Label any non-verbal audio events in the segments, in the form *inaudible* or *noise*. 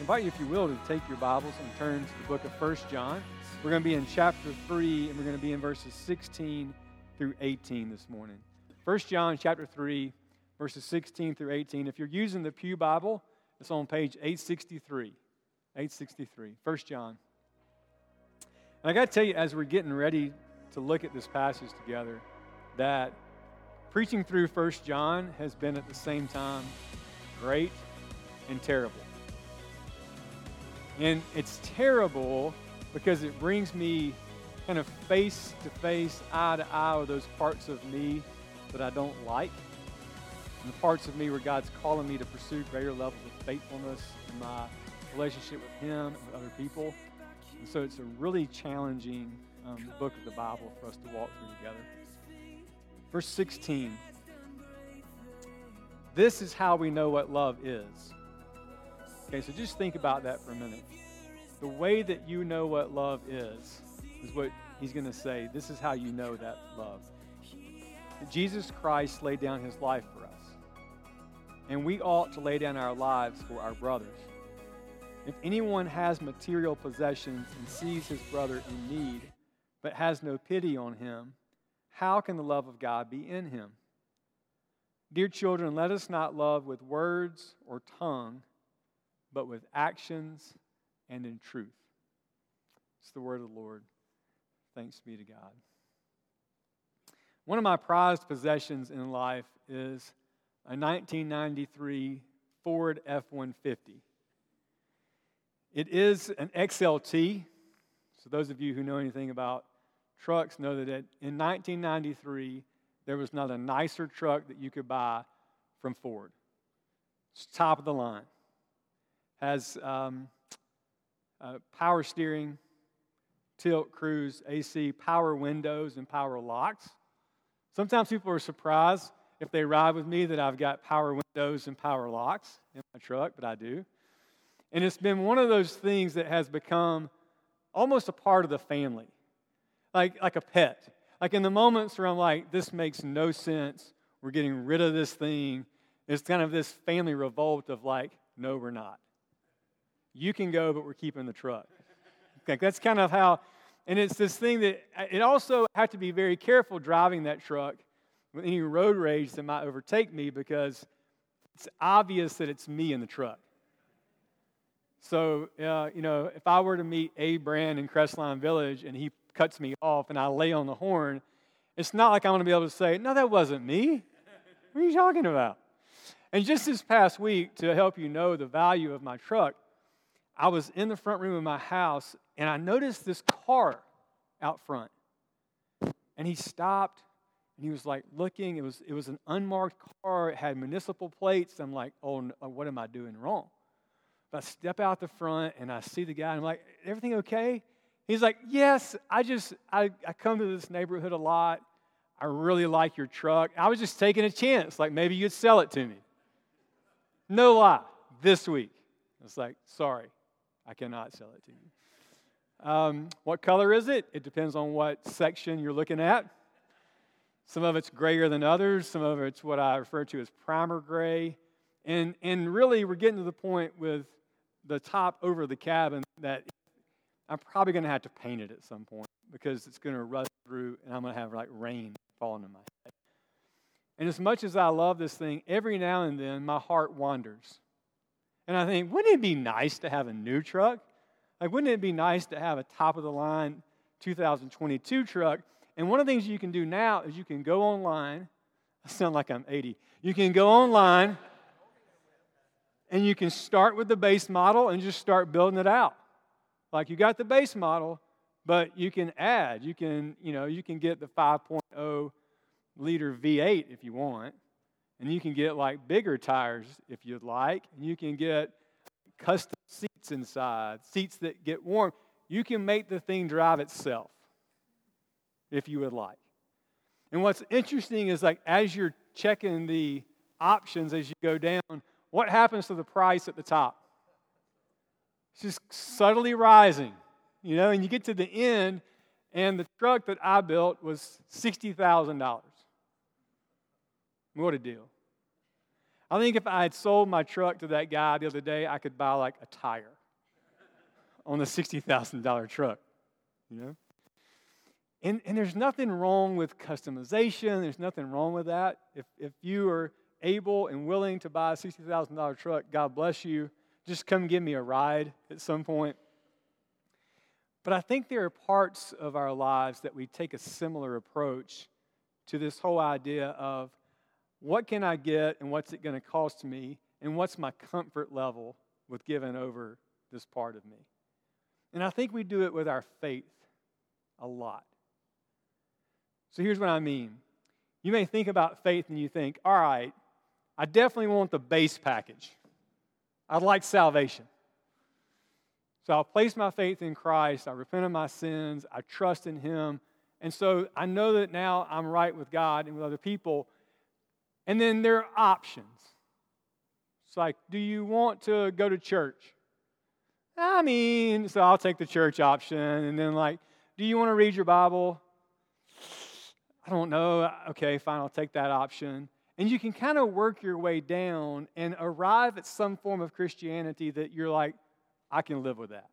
invite you, if you will, to take your Bibles and turn to the book of First John. We're going to be in chapter 3, and we're going to be in verses 16 through 18 this morning. First John chapter 3, verses 16 through 18. If you're using the Pew Bible, it's on page 863. 863. First John. And I got to tell you, as we're getting ready to look at this passage together, that preaching through First John has been at the same time great and terrible. And it's terrible because it brings me kind of face to face, eye to eye with those parts of me that I don't like. And the parts of me where God's calling me to pursue greater levels of faithfulness in my relationship with Him and with other people. And so it's a really challenging um, book of the Bible for us to walk through together. Verse 16. This is how we know what love is. Okay, so just think about that for a minute. The way that you know what love is, is what he's going to say. This is how you know that love. Jesus Christ laid down his life for us. And we ought to lay down our lives for our brothers. If anyone has material possessions and sees his brother in need, but has no pity on him, how can the love of God be in him? Dear children, let us not love with words or tongue, but with actions and in truth. It's the word of the Lord. Thanks be to God. One of my prized possessions in life is a 1993 Ford F 150. It is an XLT. So, those of you who know anything about trucks know that in 1993, there was not a nicer truck that you could buy from Ford. It's top of the line. Has um, uh, power steering, tilt, cruise, AC, power windows, and power locks. Sometimes people are surprised if they ride with me that I've got power windows and power locks in my truck, but I do. And it's been one of those things that has become almost a part of the family, like, like a pet. Like in the moments where I'm like, this makes no sense, we're getting rid of this thing, it's kind of this family revolt of like, no, we're not. You can go, but we're keeping the truck. Like that's kind of how, and it's this thing that it also have to be very careful driving that truck with any road rage that might overtake me because it's obvious that it's me in the truck. So, uh, you know, if I were to meet A. Brand in Crestline Village and he cuts me off and I lay on the horn, it's not like I'm going to be able to say, no, that wasn't me. What are you talking about? And just this past week, to help you know the value of my truck, I was in the front room of my house and I noticed this car out front. And he stopped and he was like looking. It was, it was an unmarked car, it had municipal plates. I'm like, oh, no, uh, what am I doing wrong? But I step out the front and I see the guy and I'm like, everything okay? He's like, Yes, I just, I, I come to this neighborhood a lot. I really like your truck. I was just taking a chance, like maybe you'd sell it to me. No lie, this week. It's like, sorry, I cannot sell it to you. Um, what color is it? It depends on what section you're looking at. Some of it's grayer than others. Some of it's what I refer to as primer gray. And, and really, we're getting to the point with the top over the cabin that I'm probably going to have to paint it at some point because it's going to rust through and I'm going to have like rain falling in my head. And as much as I love this thing, every now and then my heart wanders. And I think, wouldn't it be nice to have a new truck? Like, wouldn't it be nice to have a top of the line 2022 truck? And one of the things you can do now is you can go online. *laughs* I sound like I'm 80. You can go online and you can start with the base model and just start building it out. Like you got the base model, but you can add. You can, you know, you can get the 5.0 liter V8 if you want. And you can get like bigger tires if you'd like. And you can get custom seats inside, seats that get warm. You can make the thing drive itself if you would like. And what's interesting is like as you're checking the options as you go down, what happens to the price at the top? It's just subtly rising, you know, and you get to the end, and the truck that I built was $60,000. What a deal. I think if I had sold my truck to that guy the other day, I could buy like a tire on a $60,000 truck, you know? And, and there's nothing wrong with customization. There's nothing wrong with that. If, if you are able and willing to buy a $60,000 truck, God bless you. Just come give me a ride at some point. But I think there are parts of our lives that we take a similar approach to this whole idea of what can I get and what's it going to cost me and what's my comfort level with giving over this part of me. And I think we do it with our faith a lot. So here's what I mean. You may think about faith and you think, all right, I definitely want the base package. I'd like salvation. So I'll place my faith in Christ. I repent of my sins. I trust in Him. And so I know that now I'm right with God and with other people. And then there are options. It's like, do you want to go to church? I mean, so I'll take the church option. And then, like, do you want to read your Bible? I don't know. Okay, fine, I'll take that option. And you can kind of work your way down and arrive at some form of Christianity that you're like, I can live with that.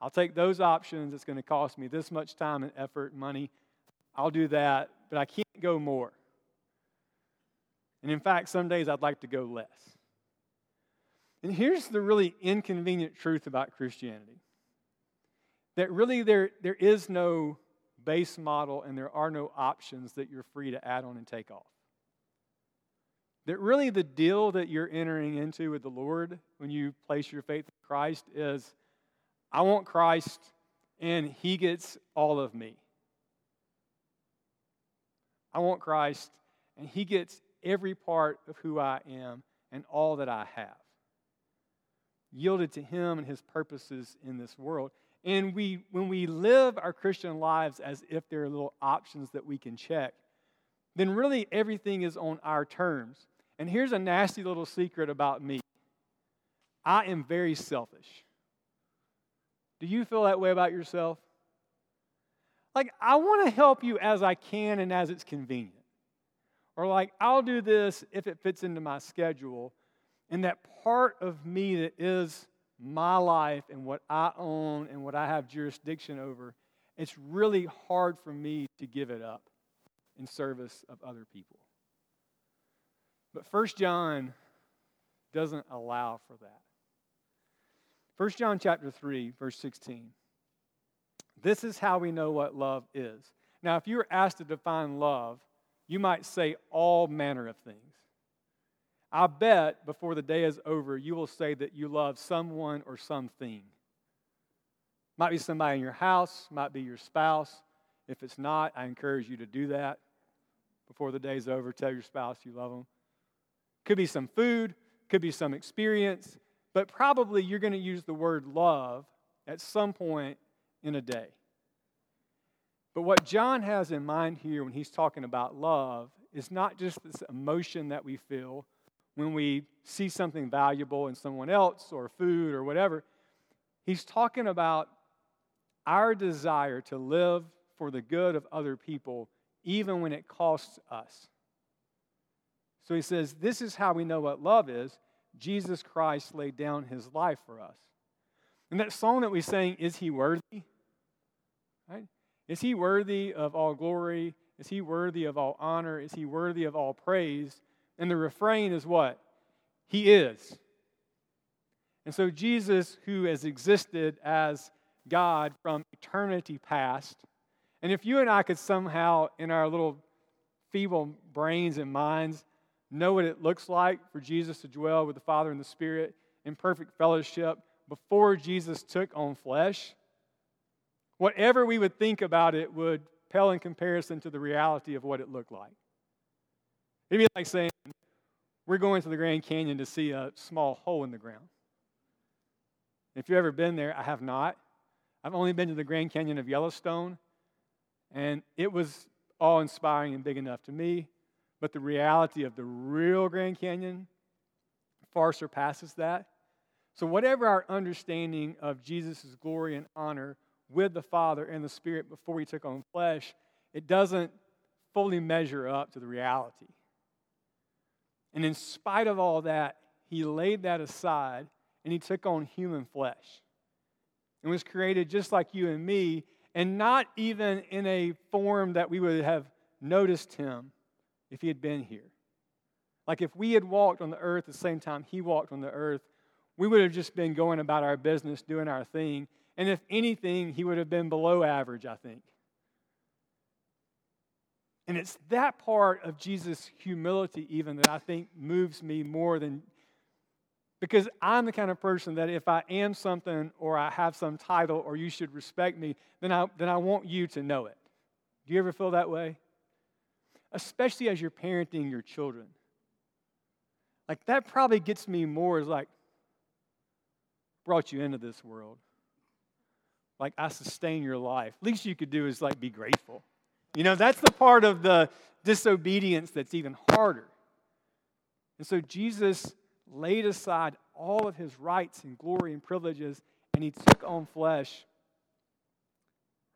I'll take those options. It's going to cost me this much time and effort and money. I'll do that, but I can't go more. And in fact, some days I'd like to go less. And here's the really inconvenient truth about Christianity that really there, there is no base model and there are no options that you're free to add on and take off. That really the deal that you're entering into with the Lord when you place your faith in Christ is I want Christ and He gets all of me. I want Christ and He gets every part of who I am and all that I have. Yielded to Him and His purposes in this world. And we, when we live our Christian lives as if there are little options that we can check, then really everything is on our terms. And here's a nasty little secret about me I am very selfish. Do you feel that way about yourself? Like, I want to help you as I can and as it's convenient. Or, like, I'll do this if it fits into my schedule. And that part of me that is my life and what I own and what I have jurisdiction over, it's really hard for me to give it up in service of other people. But First John doesn't allow for that. First John chapter 3, verse 16. This is how we know what love is. Now, if you were asked to define love, you might say all manner of things. I bet before the day is over, you will say that you love someone or something. Might be somebody in your house, might be your spouse. If it's not, I encourage you to do that before the day's over. Tell your spouse you love them. Could be some food, could be some experience, but probably you're going to use the word love at some point in a day. But what John has in mind here when he's talking about love is not just this emotion that we feel when we see something valuable in someone else or food or whatever. He's talking about our desire to live for the good of other people, even when it costs us. So he says, This is how we know what love is. Jesus Christ laid down his life for us. And that song that we sang, Is He Worthy? Is He worthy of all glory? Is He worthy of all honor? Is He worthy of all praise? And the refrain is what? He is. And so, Jesus, who has existed as God from eternity past, and if you and I could somehow, in our little feeble brains and minds, know what it looks like for Jesus to dwell with the Father and the Spirit in perfect fellowship before Jesus took on flesh, whatever we would think about it would pale in comparison to the reality of what it looked like. It'd be like saying, We're going to the Grand Canyon to see a small hole in the ground. If you've ever been there, I have not. I've only been to the Grand Canyon of Yellowstone, and it was awe inspiring and big enough to me. But the reality of the real Grand Canyon far surpasses that. So, whatever our understanding of Jesus' glory and honor with the Father and the Spirit before he took on flesh, it doesn't fully measure up to the reality. And in spite of all that, he laid that aside and he took on human flesh and was created just like you and me, and not even in a form that we would have noticed him if he had been here. Like if we had walked on the earth the same time he walked on the earth, we would have just been going about our business, doing our thing. And if anything, he would have been below average, I think. And it's that part of Jesus' humility, even, that I think moves me more than because I'm the kind of person that if I am something or I have some title or you should respect me, then I, then I want you to know it. Do you ever feel that way? Especially as you're parenting your children. Like that probably gets me more is like, brought you into this world. Like I sustain your life. Least you could do is like be grateful. You know, that's the part of the disobedience that's even harder. And so Jesus laid aside all of his rights and glory and privileges and he took on flesh.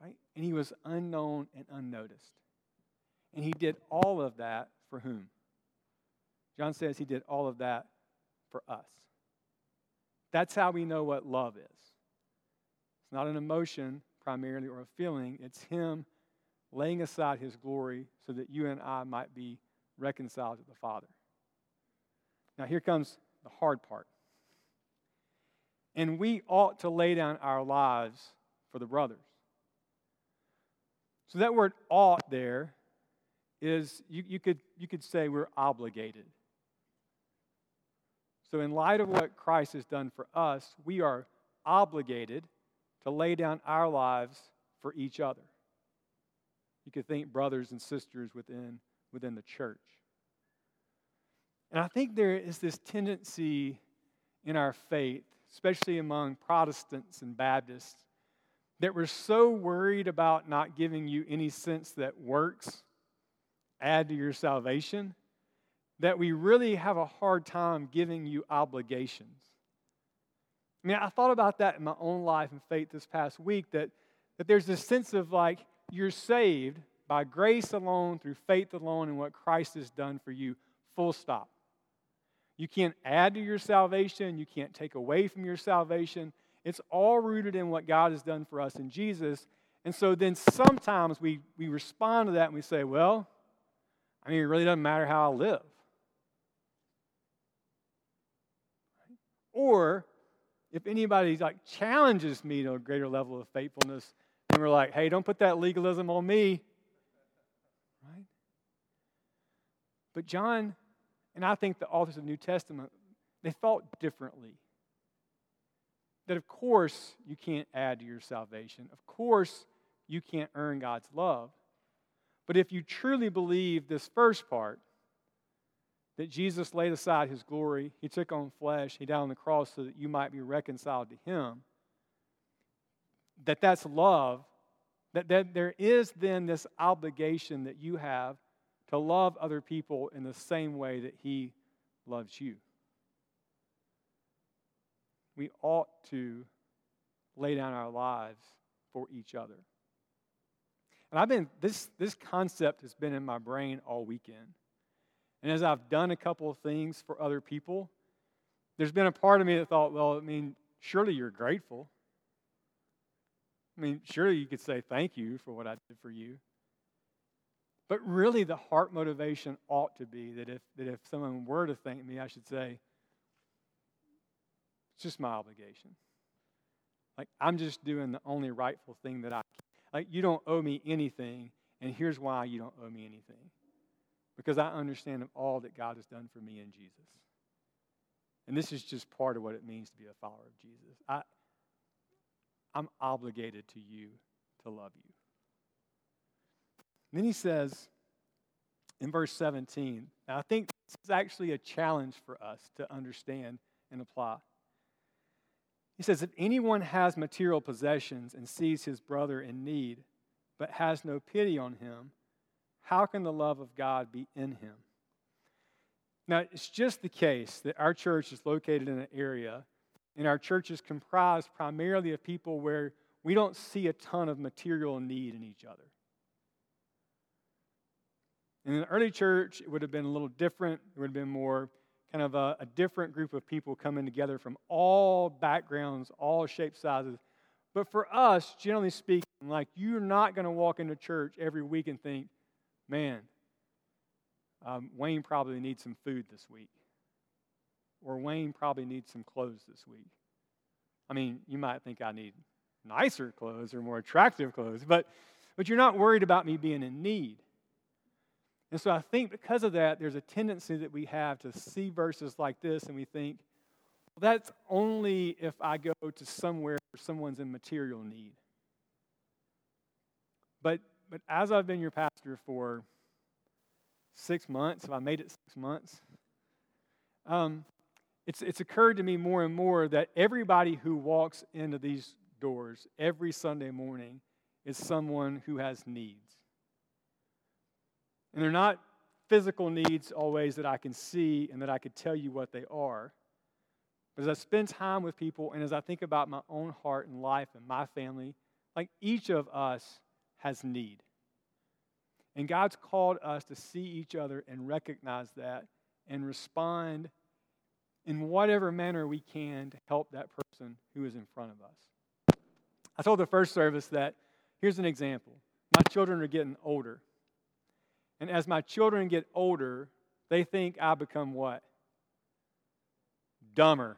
Right? And he was unknown and unnoticed. And he did all of that for whom? John says he did all of that for us. That's how we know what love is. Not an emotion primarily or a feeling, it's him laying aside his glory so that you and I might be reconciled to the Father. Now, here comes the hard part. And we ought to lay down our lives for the brothers. So, that word ought there is, you, you, could, you could say we're obligated. So, in light of what Christ has done for us, we are obligated to lay down our lives for each other. You could think brothers and sisters within, within the church. And I think there is this tendency in our faith, especially among Protestants and Baptists, that we're so worried about not giving you any sense that works add to your salvation that we really have a hard time giving you obligations. I mean, I thought about that in my own life and faith this past week that, that there's this sense of like you're saved by grace alone, through faith alone, and what Christ has done for you, full stop. You can't add to your salvation, you can't take away from your salvation. It's all rooted in what God has done for us in Jesus. And so then sometimes we, we respond to that and we say, well, I mean, it really doesn't matter how I live. Or if anybody like challenges me to a greater level of faithfulness, then we're like, hey, don't put that legalism on me. Right? But John and I think the authors of the New Testament, they thought differently. That of course you can't add to your salvation. Of course you can't earn God's love. But if you truly believe this first part, that Jesus laid aside his glory, he took on flesh, he died on the cross so that you might be reconciled to him, that that's love, that, that there is then this obligation that you have to love other people in the same way that He loves you. We ought to lay down our lives for each other. And I've been, this, this concept has been in my brain all weekend. And as I've done a couple of things for other people, there's been a part of me that thought, well, I mean, surely you're grateful. I mean, surely you could say thank you for what I did for you. But really, the heart motivation ought to be that if, that if someone were to thank me, I should say, it's just my obligation. Like, I'm just doing the only rightful thing that I can. Like, you don't owe me anything, and here's why you don't owe me anything. Because I understand all that God has done for me in Jesus. And this is just part of what it means to be a follower of Jesus. I, I'm obligated to you to love you. And then he says in verse 17, now I think this is actually a challenge for us to understand and apply. He says, If anyone has material possessions and sees his brother in need, but has no pity on him, how can the love of God be in him? Now, it's just the case that our church is located in an area, and our church is comprised primarily of people where we don't see a ton of material need in each other. In the early church, it would have been a little different. It would have been more kind of a, a different group of people coming together from all backgrounds, all shapes, sizes. But for us, generally speaking, like you're not going to walk into church every week and think, man, um, Wayne probably needs some food this week. Or Wayne probably needs some clothes this week. I mean, you might think I need nicer clothes or more attractive clothes, but, but you're not worried about me being in need. And so I think because of that, there's a tendency that we have to see verses like this and we think, well, that's only if I go to somewhere where someone's in material need. But, but as I've been your pastor for six months, if I made it six months, um, it's, it's occurred to me more and more that everybody who walks into these doors every Sunday morning is someone who has needs. And they're not physical needs always that I can see and that I could tell you what they are. But as I spend time with people and as I think about my own heart and life and my family, like each of us has need. And God's called us to see each other and recognize that and respond in whatever manner we can to help that person who is in front of us. I told the first service that here's an example. My children are getting older. And as my children get older, they think I become what? Dumber.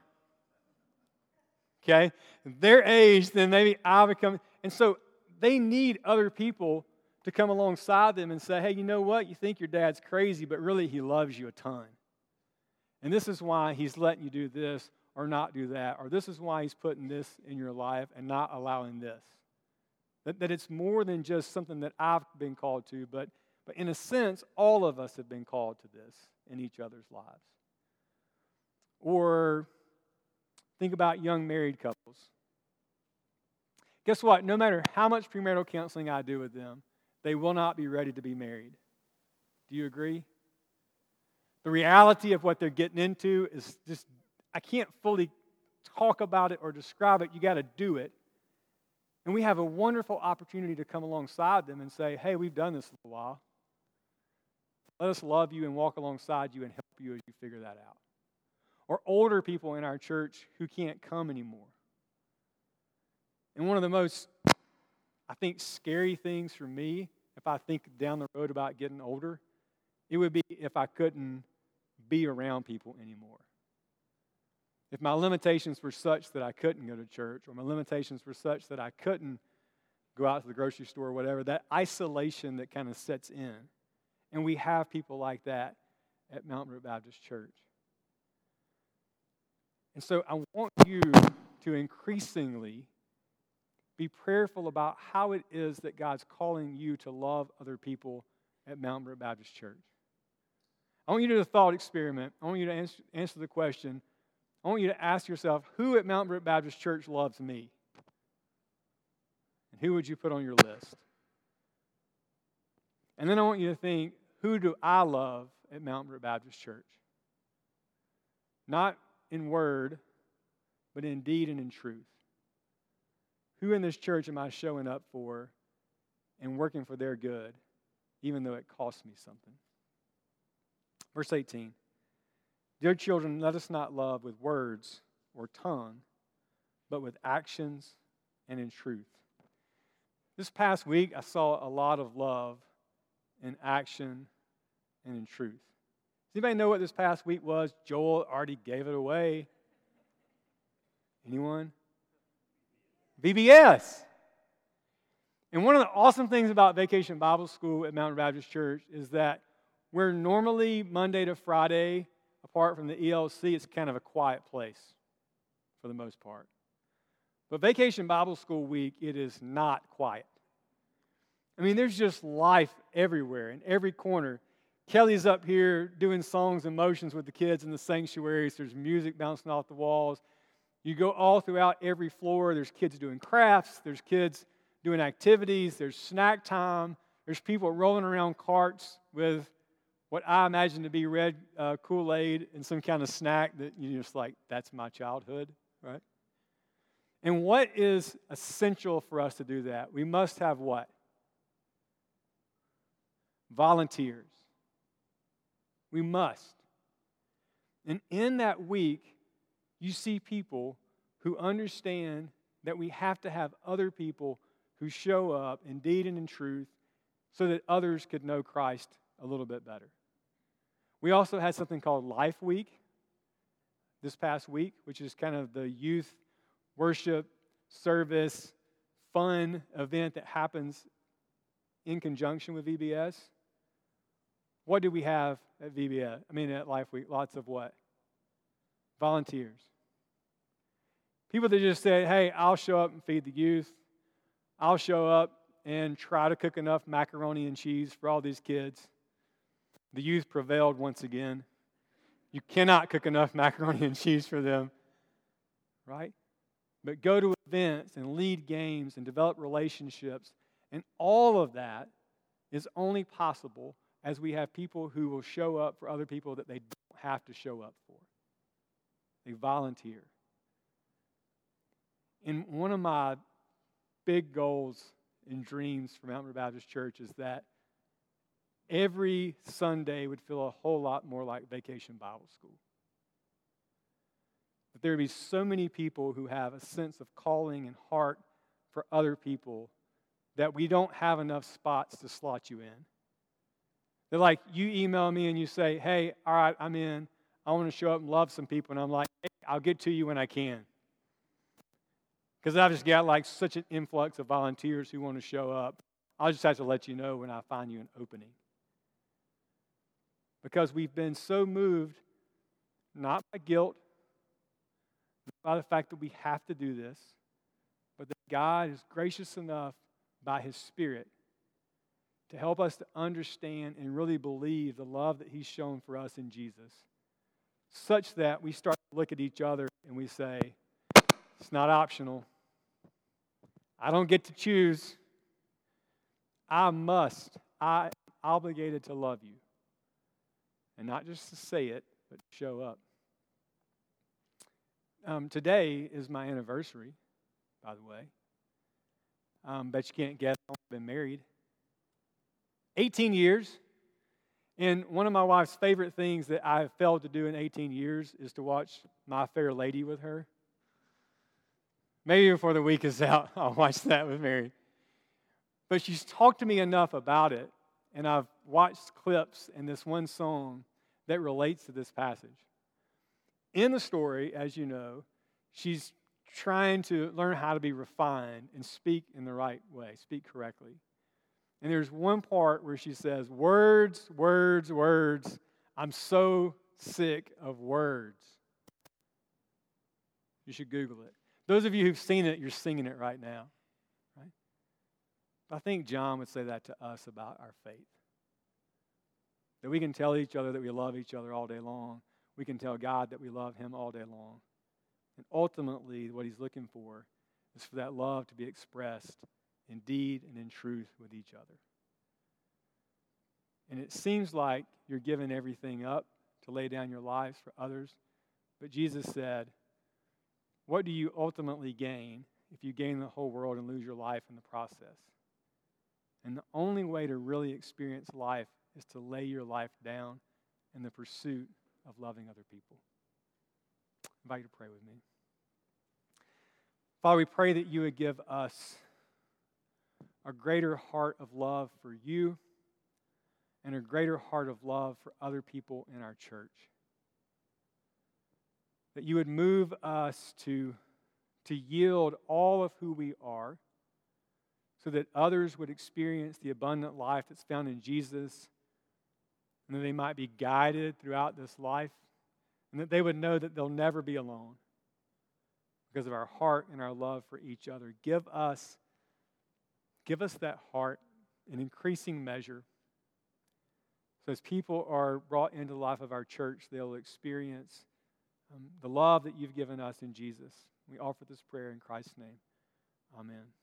Okay? Their age, then maybe I become. And so they need other people to come alongside them and say, hey, you know what? You think your dad's crazy, but really he loves you a ton. And this is why he's letting you do this or not do that, or this is why he's putting this in your life and not allowing this. That, that it's more than just something that I've been called to, but, but in a sense, all of us have been called to this in each other's lives. Or think about young married couples. Guess what? No matter how much premarital counseling I do with them, they will not be ready to be married. Do you agree? The reality of what they're getting into is just, I can't fully talk about it or describe it. You got to do it. And we have a wonderful opportunity to come alongside them and say, hey, we've done this a little while. Let us love you and walk alongside you and help you as you figure that out. Or older people in our church who can't come anymore. And one of the most, I think, scary things for me if I think down the road about getting older, it would be if I couldn't be around people anymore. If my limitations were such that I couldn't go to church, or my limitations were such that I couldn't go out to the grocery store or whatever, that isolation that kind of sets in. And we have people like that at Mountain Brook Baptist Church. And so I want you to increasingly be prayerful about how it is that God's calling you to love other people at Mountain Brook Baptist Church. I want you to do a thought experiment. I want you to answer, answer the question. I want you to ask yourself who at Mountain Brook Baptist Church loves me? And who would you put on your list? And then I want you to think who do I love at Mountain Brook Baptist Church? Not in word, but in deed and in truth. Who in this church am I showing up for and working for their good, even though it costs me something? Verse 18 Dear children, let us not love with words or tongue, but with actions and in truth. This past week, I saw a lot of love in action and in truth. Does anybody know what this past week was? Joel already gave it away. Anyone? VBS. And one of the awesome things about Vacation Bible School at Mountain Baptist Church is that we're normally Monday to Friday, apart from the ELC, it's kind of a quiet place for the most part. But Vacation Bible School week, it is not quiet. I mean, there's just life everywhere, in every corner. Kelly's up here doing songs and motions with the kids in the sanctuaries. There's music bouncing off the walls. You go all throughout every floor. There's kids doing crafts, there's kids doing activities, there's snack time, there's people rolling around carts with what I imagine to be red uh, Kool Aid and some kind of snack that you're just like, that's my childhood, right? And what is essential for us to do that? We must have what? Volunteers. We must. And in that week, you see people who understand that we have to have other people who show up in deed and in truth so that others could know Christ a little bit better. We also had something called Life Week this past week, which is kind of the youth worship service fun event that happens in conjunction with VBS. What do we have at VBS? I mean, at Life Week, lots of what? Volunteers. People that just say, hey, I'll show up and feed the youth. I'll show up and try to cook enough macaroni and cheese for all these kids. The youth prevailed once again. You cannot cook enough *laughs* macaroni and cheese for them, right? But go to events and lead games and develop relationships. And all of that is only possible as we have people who will show up for other people that they don't have to show up for. They volunteer. And one of my big goals and dreams for Mountain Baptist Church is that every Sunday would feel a whole lot more like vacation Bible school. That there would be so many people who have a sense of calling and heart for other people that we don't have enough spots to slot you in. They're like, you email me and you say, hey, all right, I'm in. I want to show up and love some people. And I'm like, hey, I'll get to you when I can. Because I've just got like such an influx of volunteers who want to show up. I'll just have to let you know when I find you an opening. Because we've been so moved, not by guilt, not by the fact that we have to do this, but that God is gracious enough by His Spirit to help us to understand and really believe the love that He's shown for us in Jesus, such that we start to look at each other and we say, it's not optional. I don't get to choose. I must. I am obligated to love you. And not just to say it, but show up. Um, today is my anniversary, by the way. Um, bet you can't guess I've been married. 18 years. And one of my wife's favorite things that I've failed to do in 18 years is to watch My Fair Lady with her. Maybe before the week is out, *laughs* I'll watch that with Mary. But she's talked to me enough about it, and I've watched clips in this one song that relates to this passage. In the story, as you know, she's trying to learn how to be refined and speak in the right way, speak correctly. And there's one part where she says, Words, words, words. I'm so sick of words. You should Google it. Those of you who've seen it, you're singing it right now. Right? I think John would say that to us about our faith. That we can tell each other that we love each other all day long. We can tell God that we love Him all day long. And ultimately, what He's looking for is for that love to be expressed in deed and in truth with each other. And it seems like you're giving everything up to lay down your lives for others. But Jesus said, What do you ultimately gain if you gain the whole world and lose your life in the process? And the only way to really experience life is to lay your life down in the pursuit of loving other people. I invite you to pray with me. Father, we pray that you would give us a greater heart of love for you and a greater heart of love for other people in our church. That you would move us to, to yield all of who we are so that others would experience the abundant life that's found in Jesus and that they might be guided throughout this life and that they would know that they'll never be alone because of our heart and our love for each other. Give us Give us that heart in increasing measure. So, as people are brought into the life of our church, they'll experience um, the love that you've given us in Jesus. We offer this prayer in Christ's name. Amen.